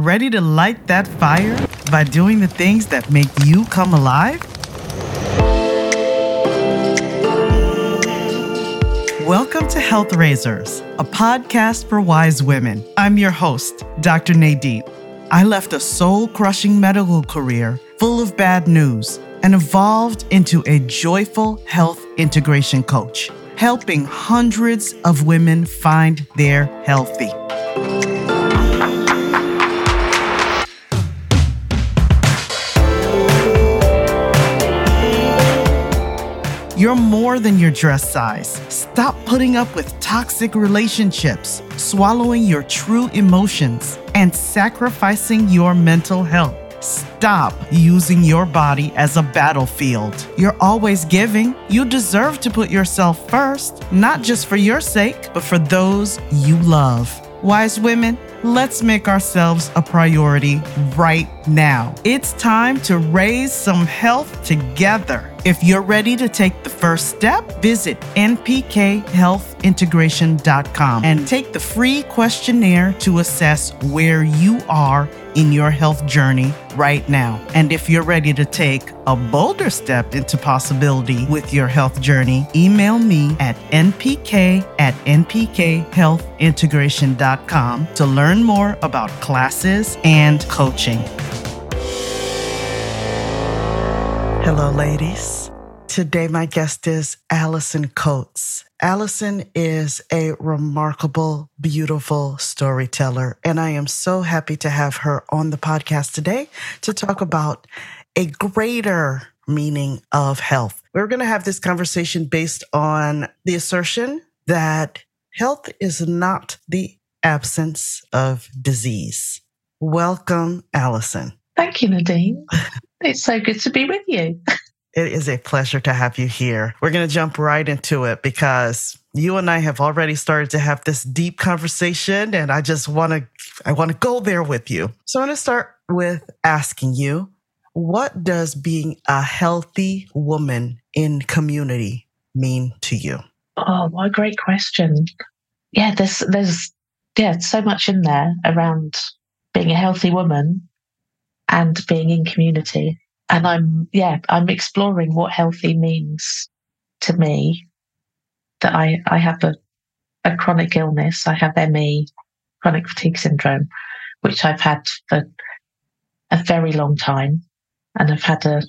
Ready to light that fire by doing the things that make you come alive? Welcome to Health Raisers, a podcast for wise women. I'm your host, Dr. Nadine. I left a soul crushing medical career full of bad news and evolved into a joyful health integration coach, helping hundreds of women find their healthy. You're more than your dress size. Stop putting up with toxic relationships, swallowing your true emotions, and sacrificing your mental health. Stop using your body as a battlefield. You're always giving. You deserve to put yourself first, not just for your sake, but for those you love. Wise women, let's make ourselves a priority right now. It's time to raise some health together. If you're ready to take the first step, visit npkhealthintegration.com and take the free questionnaire to assess where you are in your health journey right now. And if you're ready to take a bolder step into possibility with your health journey, email me at npk at npkhealthintegration.com to learn more about classes and coaching. Hello, ladies. Today, my guest is Alison Coates. Alison is a remarkable, beautiful storyteller, and I am so happy to have her on the podcast today to talk about a greater meaning of health. We're going to have this conversation based on the assertion that health is not the absence of disease. Welcome, Alison. Thank you, Nadine. It's so good to be with you. It is a pleasure to have you here. We're going to jump right into it because you and I have already started to have this deep conversation and I just want to I want to go there with you. So I'm going to start with asking you, what does being a healthy woman in community mean to you? Oh, what a great question. Yeah, there's there's yeah, so much in there around being a healthy woman and being in community. And I'm, yeah, I'm exploring what healthy means to me. That I, I have a, a chronic illness. I have ME, chronic fatigue syndrome, which I've had for a very long time. And I've had a,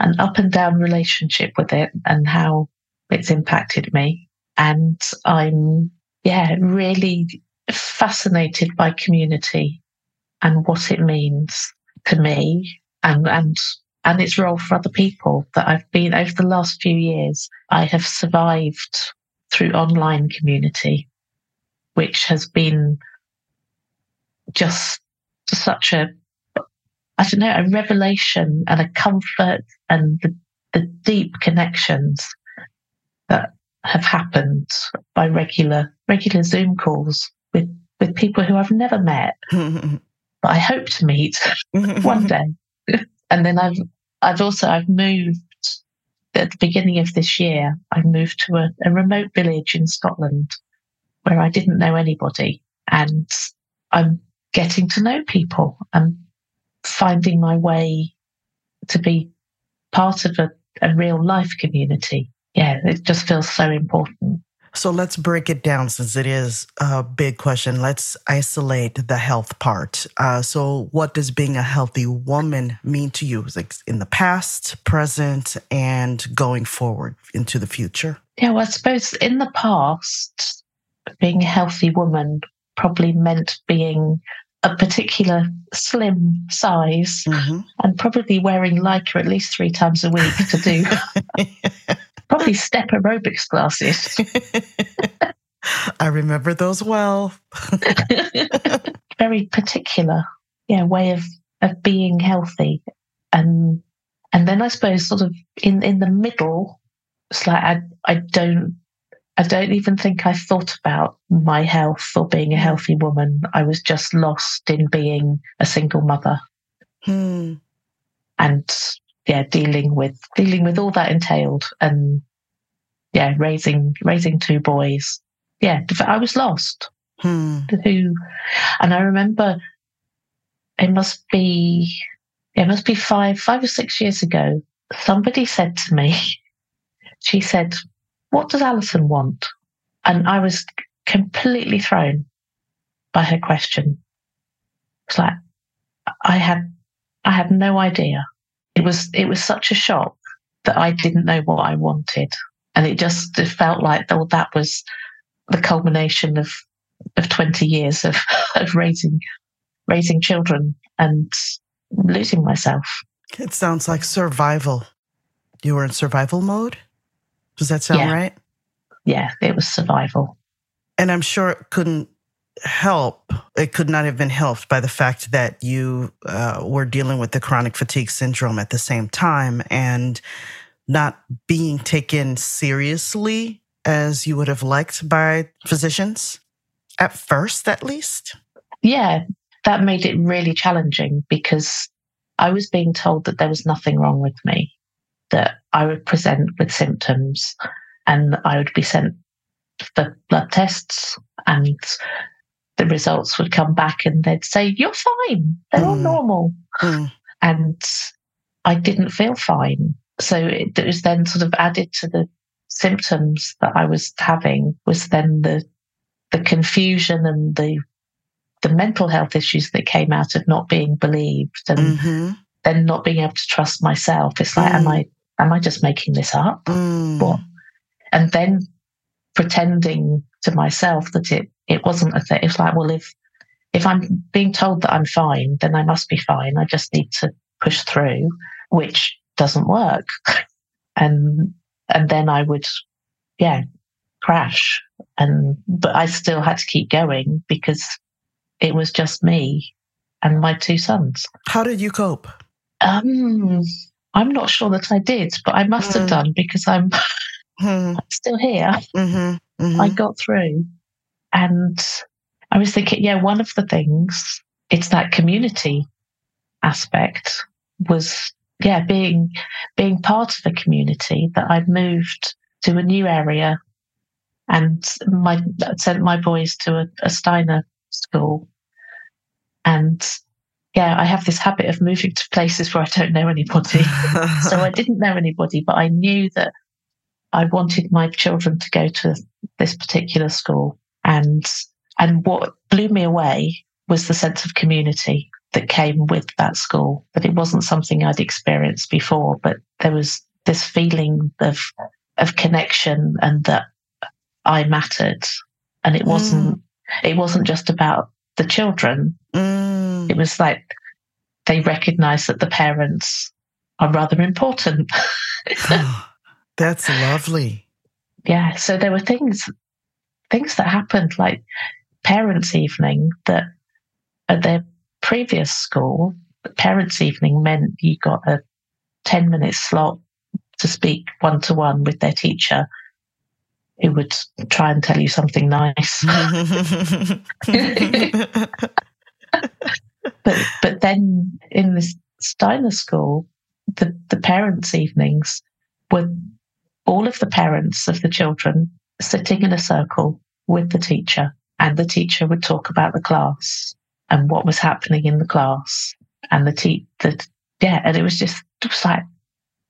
an up and down relationship with it and how it's impacted me. And I'm, yeah, really fascinated by community and what it means to me and and and its role for other people that I've been over the last few years. I have survived through online community, which has been just such a I don't know, a revelation and a comfort and the, the deep connections that have happened by regular regular Zoom calls with with people who I've never met. but I hope to meet one day. And then I've I've also I've moved at the beginning of this year. I moved to a, a remote village in Scotland where I didn't know anybody, and I'm getting to know people and finding my way to be part of a, a real life community. Yeah, it just feels so important. So let's break it down since it is a big question. Let's isolate the health part. Uh, so, what does being a healthy woman mean to you? Like in the past, present, and going forward into the future? Yeah, well, I suppose in the past, being a healthy woman probably meant being a particular slim size mm-hmm. and probably wearing lycra at least three times a week to do probably step aerobics classes. I remember those well. Very particular, yeah, way of of being healthy, and and then I suppose sort of in in the middle, it's like I I don't I don't even think I thought about my health or being a healthy woman. I was just lost in being a single mother. Hmm. And yeah, dealing with dealing with all that entailed and yeah, raising raising two boys. Yeah, I was lost. Hmm. Who and I remember it must be, it must be five, five or six years ago. Somebody said to me, she said, What does Alison want? And I was completely thrown by her question. It's like, I had, I had no idea. It was, it was such a shock that I didn't know what I wanted. And it just it felt like, oh, that was the culmination of, of 20 years of, of raising, raising children and losing myself. It sounds like survival. You were in survival mode? Does that sound Yeah. right? Yeah, it was survival. And I'm sure it couldn't help. It could not have been helped by the fact that you uh, were dealing with the chronic fatigue syndrome at the same time and not being taken seriously as you would have liked by physicians, at first, at least. Yeah, that made it really challenging because I was being told that there was nothing wrong with me, that I would present with symptoms and I would be sent for blood tests and the results would come back and they'd say, You're fine. They're all Mm. normal. Mm. And I didn't feel fine. So it was then sort of added to the symptoms that I was having was then the the confusion and the the mental health issues that came out of not being believed and hmm then not being able to trust myself. It's like, am Mm. I am I just making this up? Mm. What? And then pretending to myself that it it wasn't a thing. It's like, well, if if I'm being told that I'm fine, then I must be fine. I just need to push through, which doesn't work. and and then I would, yeah, crash. And but I still had to keep going because it was just me and my two sons. How did you cope? Um, I'm not sure that I did, but I must have Mm. done because I'm hmm still here. hmm hmm I got through. And I was thinking, yeah, one of the things, it's that community aspect was, yeah, being, being part of a community that I'd moved to a new area and my, sent my boys to a, a Steiner school. And yeah, I have this habit of moving to places where I don't know anybody. so I didn't know anybody, but I knew that I wanted my children to go to this particular school. And and what blew me away was the sense of community that came with that school. That it wasn't something I'd experienced before, but there was this feeling of of connection and that I mattered. And it wasn't it wasn't just about the children. Mm. It was like they recognized that the parents are rather important. That's lovely. yeah so there were things things that happened like parents evening that at their previous school parents evening meant you got a 10 minute slot to speak one to one with their teacher who would try and tell you something nice. But but then in this Steiner school the the parents evenings were all of the parents of the children sitting in a circle with the teacher and the teacher would talk about the class and what was happening in the class and the te- the yeah and it was just it was like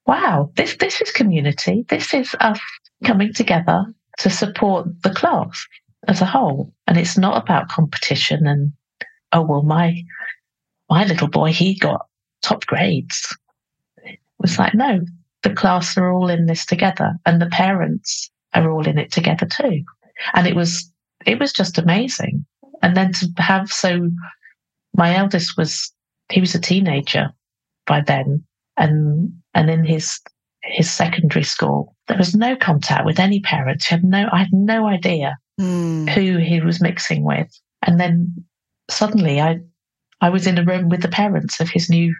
wow this this is community. This is us coming together to support the class as a whole. And it's not about competition and oh well my my little boy he got top grades. It was like no the class are all in this together and the parents are all in it together too. And it was it was just amazing. And then to have so my eldest was he was a teenager by then. And and in his his secondary school there was no contact with any parents. He had no i had no idea Mm. who he was mixing with. And then suddenly i i was in a room with the parents of his new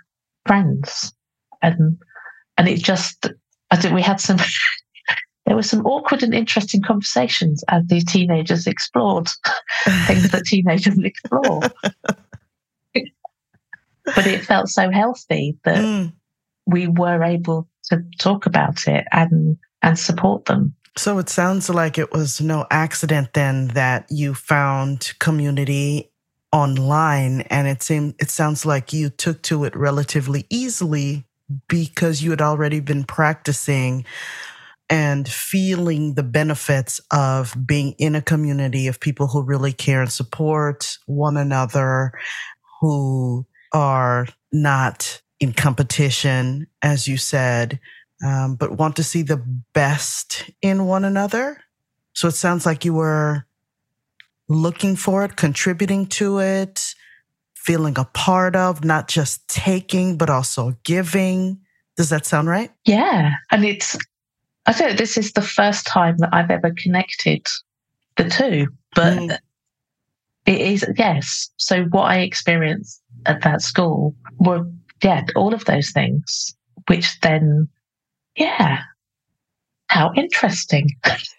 friends. And and it just i think we had some there were some awkward and interesting conversations as these teenagers explored. Things that teenagers explore. But it felt so healthy that Mm. we were able to talk about it and and support them. So it sounds like it was no accident then that you found community online and it seemed it sounds like you took to it relatively easily because you had already been practicing and feeling the benefits of being in a community of people who really care and support one another, who are not in competition, as you said, um, but want to see the best in one another. So it sounds like you were looking for it, contributing to it, feeling a part of, not just taking, but also giving. Does that sound right? Yeah. And it's, I think this is the first time that I've ever connected the two, but mm. it is, yes. So what I experienced at that school were, yeah, all of those things, which then, yeah, how interesting.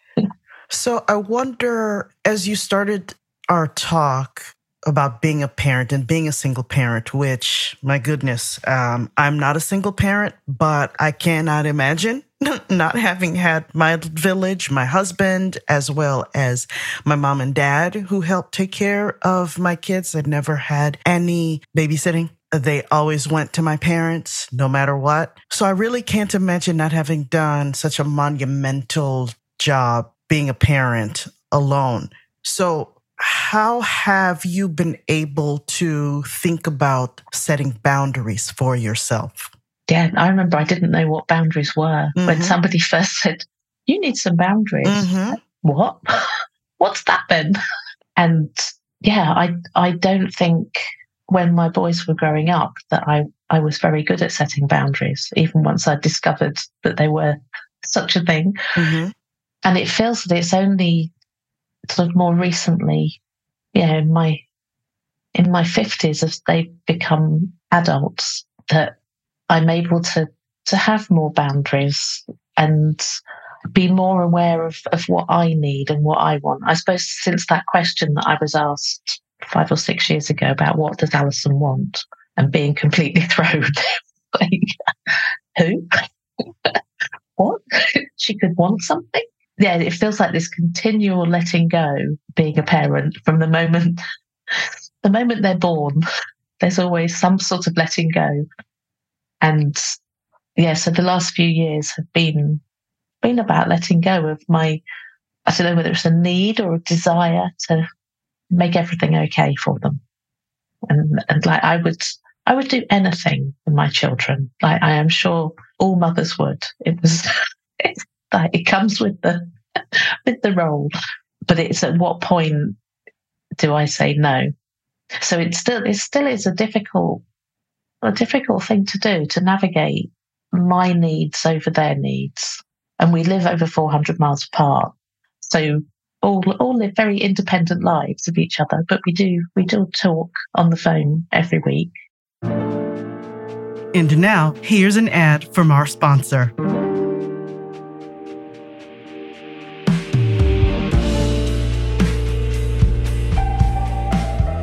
so I wonder, as you started our talk, about being a parent and being a single parent, which, my goodness, um, I'm not a single parent, but I cannot imagine not having had my village, my husband, as well as my mom and dad who helped take care of my kids. I'd never had any babysitting. They always went to my parents no matter what. So I really can't imagine not having done such a monumental job being a parent alone. So how have you been able to think about setting boundaries for yourself? Yeah, I remember I didn't know what boundaries were mm-hmm. when somebody first said, You need some boundaries. Mm-hmm. What? What's that then? And yeah, I I don't think when my boys were growing up that I, I was very good at setting boundaries, even once I discovered that they were such a thing. Mm-hmm. And it feels that it's only sort of more recently, you know, in my in my fifties as they've become adults, that I'm able to to have more boundaries and be more aware of, of what I need and what I want. I suppose since that question that I was asked five or six years ago about what does Alison want and being completely thrown, like, who? what? she could want something? yeah, it feels like this continual letting go being a parent from the moment the moment they're born. There's always some sort of letting go. And yeah, so the last few years have been been about letting go of my I don't know whether it's a need or a desire to make everything okay for them. And and like I would I would do anything for my children. Like I am sure all mothers would. It was like it comes with the with the role. But it's at what point do I say no? So it's still it still is a difficult a difficult thing to do to navigate my needs over their needs. And we live over 400 miles apart. So all all live very independent lives of each other, but we do we do talk on the phone every week. And now, here's an ad from our sponsor.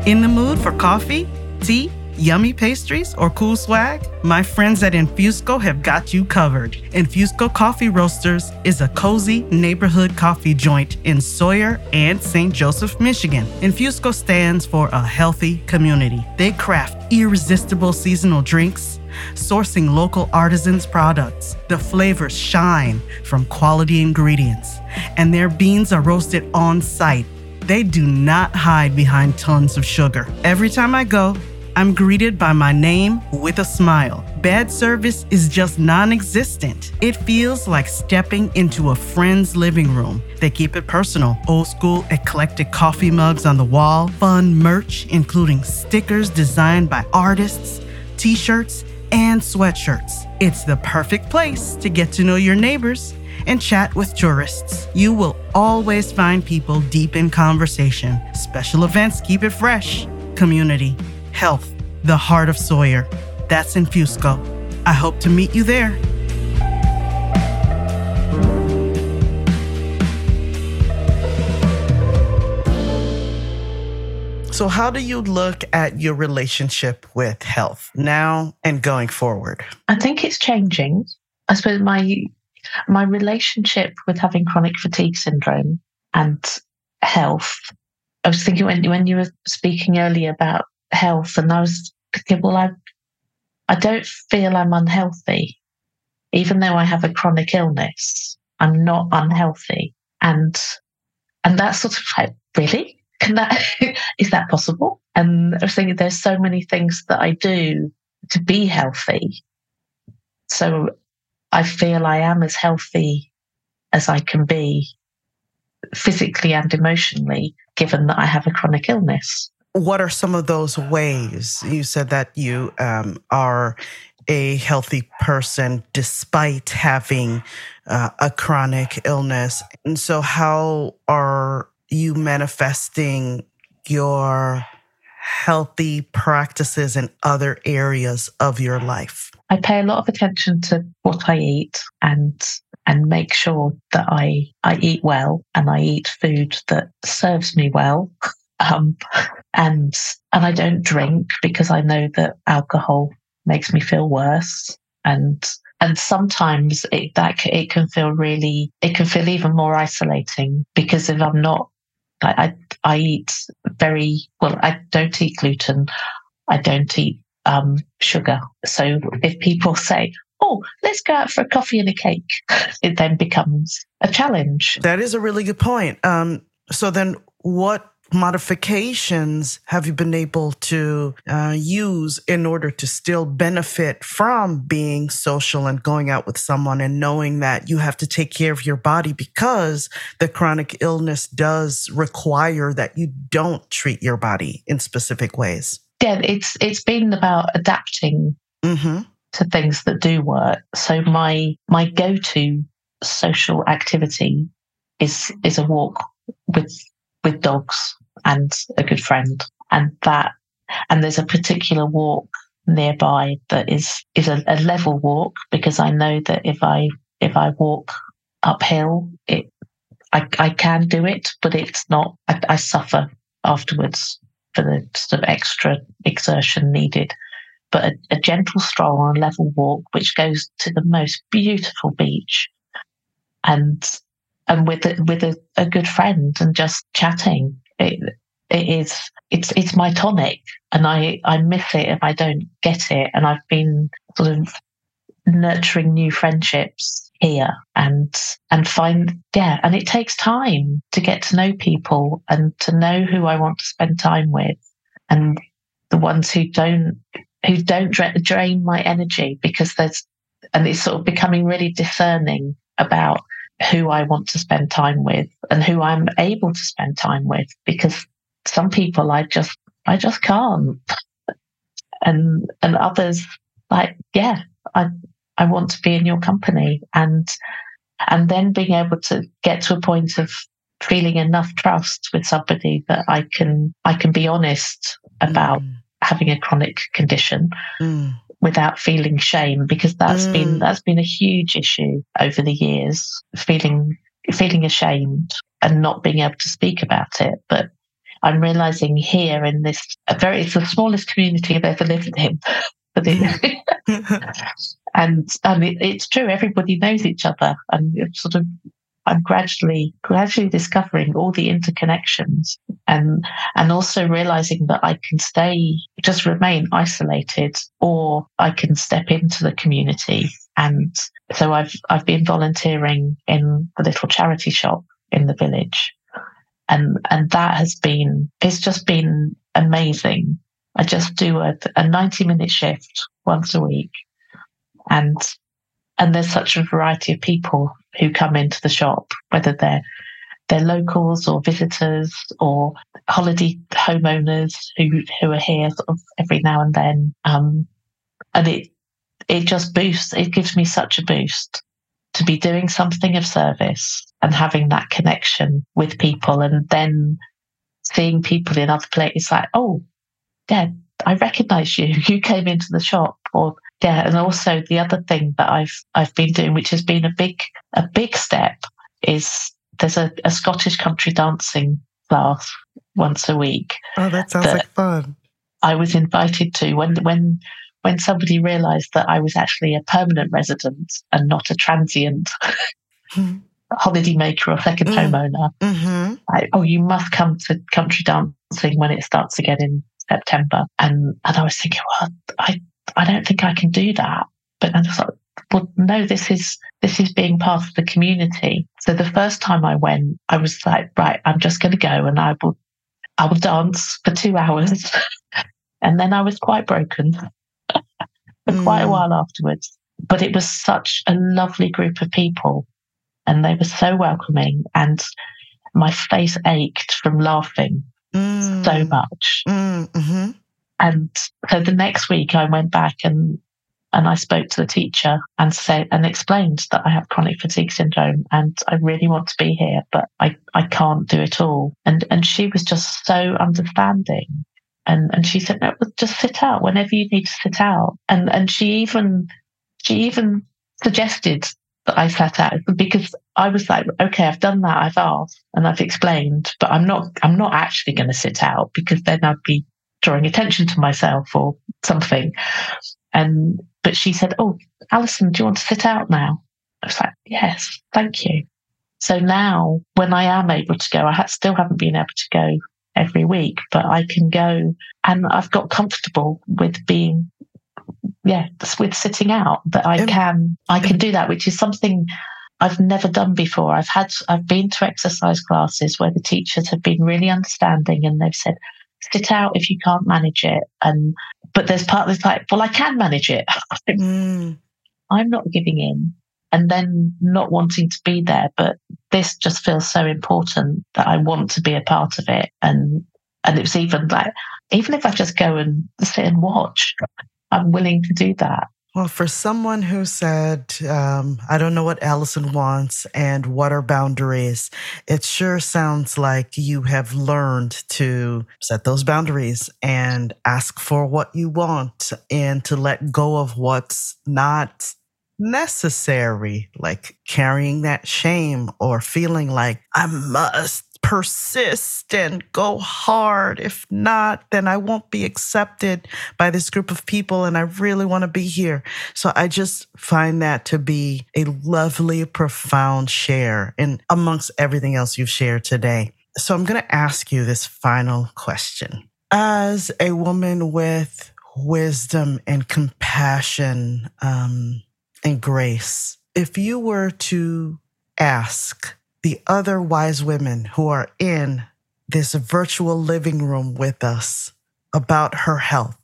In the mood for coffee, tea, yummy pastries, or cool swag? My friends at Infusco have got you covered. Infusco Coffee Roasters is a cozy neighborhood coffee joint in Sawyer and St. Joseph, Michigan. Infusco stands for a healthy community. They craft irresistible seasonal drinks, sourcing local artisans' products. The flavors shine from quality ingredients, and their beans are roasted on site they do not hide behind tons of sugar. Every time I go, I'm greeted by my name with a smile. Bad service is just non existent. It feels like stepping into a friend's living room. They keep it personal. Old school, eclectic coffee mugs on the wall, fun merch, including stickers designed by artists, t shirts, and sweatshirts. It's the perfect place to get to know your neighbors and chat with tourists. You will always find people deep in conversation. Special events keep it fresh. Community, health, the heart of Sawyer. That's Infusco. I hope to meet you there. So, how do you look at your relationship with health now and going forward? I think it's changing. I suppose my my relationship with having chronic fatigue syndrome and health I was thinking when when you were speaking earlier about health, and I was thinking, well, I I don't feel I'm unhealthy, even though I have a chronic illness. I'm not unhealthy, and and that's sort of like really can that is that possible? And I was thinking, there's so many things that I do to be healthy, so I feel I am as healthy as I can be physically and emotionally, given that I have a chronic illness. What are some of those ways? You said that you um, are a healthy person despite having uh, a chronic illness. And so, how are you manifesting your healthy practices in other areas of your life? I pay a lot of attention to what I eat and and make sure that I I eat well and I eat food that serves me well. Um, and and I don't drink because I know that alcohol makes me feel worse and and sometimes it that it can feel really it can feel even more isolating because if I'm not I I, I eat very well I don't eat gluten I don't eat um, sugar so if people say oh, let's go out for a coffee and a cake, it then becomes a challenge. That is a really good point. Um, so then, what modifications have you been able to uh, use in order to still benefit from being social and going out with someone and knowing that you have to take care of your body because the chronic illness does require that you don't treat your body in specific ways? Yeah, it's it's been about adapting mm-hmm to things that do work. So my my go-to social activity is is a walk with with dogs and a good friend. And that and there's a particular walk nearby that is is a, a level walk because I know that if I if I walk uphill it I, I can do it, but it's not I, I suffer afterwards for the sort of extra exertion needed but a, a gentle stroll on a level walk, which goes to the most beautiful beach, and and with a, with a, a good friend and just chatting. It, it is it's it's my tonic, and I I miss it if I don't get it. And I've been sort of nurturing new friendships here and and find yeah and it takes time to get to know people and to know who I want to spend time with and the ones who don't who don't drain my energy because there's, and it's sort of becoming really discerning about who I want to spend time with and who I'm able to spend time with because some people I just, I just can't. And, and others like, yeah, I, I want to be in your company and, and then being able to get to a point of feeling enough trust with somebody that I can, I can be honest about mm having a chronic condition mm. Without feeling shame because that's mm. been that's been a huge issue over the years feeling feeling ashamed and not being able to speak about it but I'm realizing here in this very it's the smallest community I've ever lived in and and it, it's true everybody knows each other and sort of I'm gradually, gradually discovering all the interconnections and, and also realizing that I can stay, just remain isolated or I can step into the community. And so I've, I've been volunteering in the little charity shop in the village. And, and that has been, it's just been amazing. I just do a, a 90 minute shift once a week and and there's such a variety of people who come into the shop, whether they're they're locals or visitors or holiday homeowners who who are here sort of every now and then. Um, and it it just boosts. It gives me such a boost to be doing something of service and having that connection with people, and then seeing people in other places like, oh, yeah, I recognise you. You came into the shop, or yeah, and also the other thing that I've I've been doing, which has been a big a big step, is there's a, a Scottish country dancing class once a week. Oh, that sounds that like fun. I was invited to when when when somebody realised that I was actually a permanent resident and not a transient. holidaymaker or second Mm. homeowner. Mm-hmm. Like, oh, you must come to country dancing when it starts again in September. And and I was thinking, well, I I don't think I can do that. But I was like, well, no, this is this is being part of the community. So the first time I went, I was like, right, I'm just going to go and I will I will dance for two hours. and then I was quite broken for quite a Mm. while afterwards. But it was such a lovely group of people and they were so welcoming and my face ached from laughing Mm. so much. Mm, mhm. And so the next week I went back and and I spoke to the teacher and said and explained that I have chronic fatigue syndrome and I really want to be here, but I, I can't do it all. And and she was just so understanding. And and she said, No, just sit out whenever you need to sit out. And and she even she even suggested that I sat out because I was like, okay, I've done that, I've asked and I've explained, but I'm not I'm not actually going to sit out because then I'd be drawing attention to myself or something. And but she said, Oh, Alison, do you want to sit out now? I was like, Yes, thank you. So now when I am able to go, I ha- still haven't been able to go every week, but I can go and I've got comfortable with being yeah, with sitting out that I can I can do that, which is something I've never done before. I've had I've been to exercise classes where the teachers have been really understanding and they've said, sit out if you can't manage it. And but there's part that's like, well, I can manage it. Mm. I'm not giving in and then not wanting to be there. But this just feels so important that I want to be a part of it. And and it's even like even if I just go and sit and watch, I'm willing to do that. Well, for someone who said, um, I don't know what Alison wants and what are boundaries, it sure sounds like you have learned to set those boundaries and ask for what you want and to let go of what's not necessary, like carrying that shame or feeling like I must persist and go hard. If not, then I won't be accepted by this group of people and I really want to be here. So I just find that to be a lovely, profound share and amongst everything else you've shared today. So I'm going to ask you this final question. As a woman with wisdom and compassion um, and grace, if you were to ask the other wise women who are in this virtual living room with us about her health,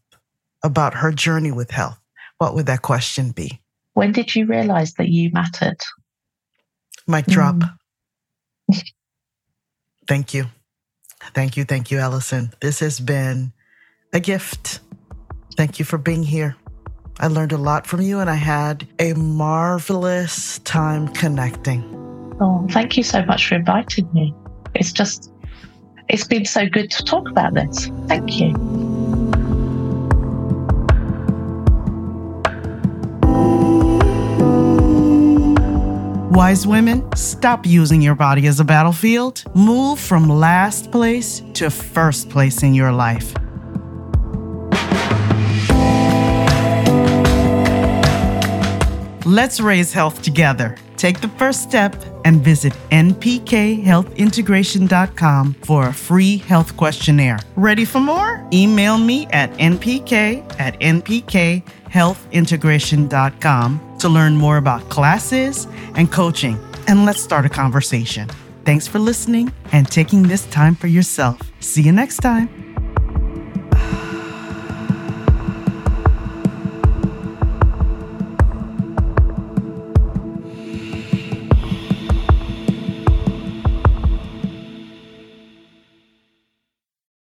about her journey with health, what would that question be? When did you realize that you mattered? Mic drop. Mm. thank you. Thank you. Thank you, Alison. This has been a gift. Thank you for being here. I learned a lot from you and I had a marvelous time connecting. Oh, thank you so much for inviting me. It's just, it's been so good to talk about this. Thank you. Wise women, stop using your body as a battlefield. Move from last place to first place in your life. Let's raise health together. Take the first step and visit npkhealthintegration.com for a free health questionnaire. Ready for more? Email me at npk at npkhealthintegration.com to learn more about classes and coaching. And let's start a conversation. Thanks for listening and taking this time for yourself. See you next time.